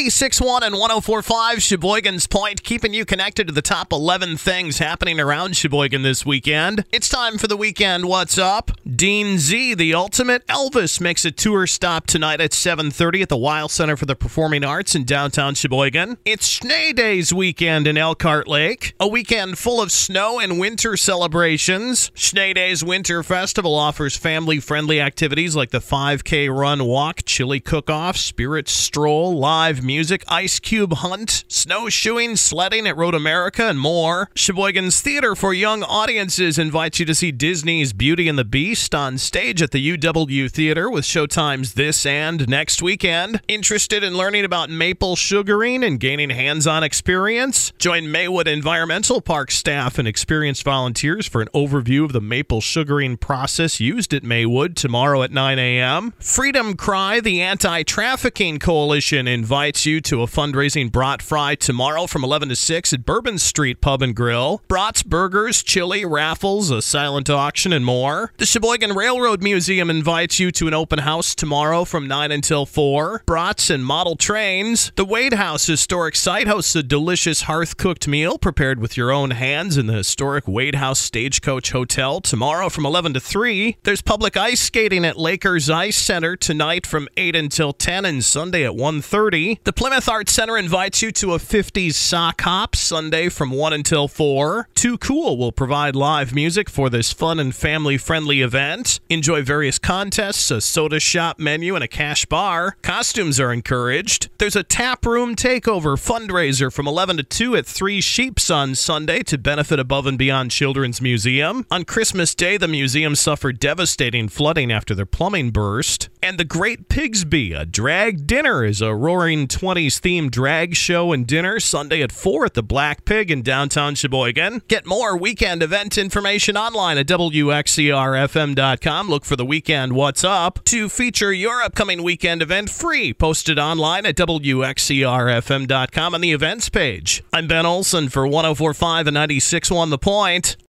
96.1 and 104.5 Sheboygan's Point, keeping you connected to the top 11 things happening around Sheboygan this weekend. It's time for the weekend What's Up? Dean Z, the ultimate Elvis, makes a tour stop tonight at 7.30 at the Weill Center for the Performing Arts in downtown Sheboygan. It's Schnee Days weekend in Elkhart Lake, a weekend full of snow and winter celebrations. Schnee Days Winter Festival offers family-friendly activities like the 5K run walk, chili cook-off, spirit stroll, live music, ice cube hunt, snowshoeing, sledding at Road America, and more. Sheboygan's Theater for Young Audiences invites you to see Disney's Beauty and the Beast on stage at the UW Theater with showtimes this and next weekend. Interested in learning about maple sugaring and gaining hands on experience? Join Maywood Environmental Park staff and experienced volunteers for an overview of the maple sugaring process used at Maywood tomorrow at 9 a.m. Freedom Cry, the anti trafficking coalition, invites you to a fundraising brat fry tomorrow from 11 to 6 at Bourbon Street Pub and Grill. Brats burgers, chili, raffles, a silent auction, and more. The Sheboygan Railroad Museum invites you to an open house tomorrow from 9 until 4. Brats and model trains. The Wade House Historic Site hosts a delicious hearth cooked meal prepared with your own hands in the historic Wade House Stagecoach Hotel tomorrow from 11 to 3. There's public ice skating at Lakers Ice Center tonight from 8 until 10 and Sunday at 1:30. The Plymouth Arts Center invites you to a 50s sock hop Sunday from 1 until 4. Too Cool will provide live music for this fun and family-friendly event. Enjoy various contests, a soda shop menu, and a cash bar. Costumes are encouraged. There's a tap room takeover fundraiser from 11 to 2 at 3 Sheeps on Sunday to benefit Above and Beyond Children's Museum. On Christmas Day, the museum suffered devastating flooding after their plumbing burst. And the Great Pigsby, a drag dinner, is a Roaring Twenties themed drag show and dinner Sunday at 4 at the Black Pig in downtown Sheboygan. Get more weekend event information online at WXERFM.com. Look for the weekend What's Up to feature your upcoming weekend event free. Posted online at WXERFM.com on the events page. I'm Ben Olson for 1045 and 96.1 The Point.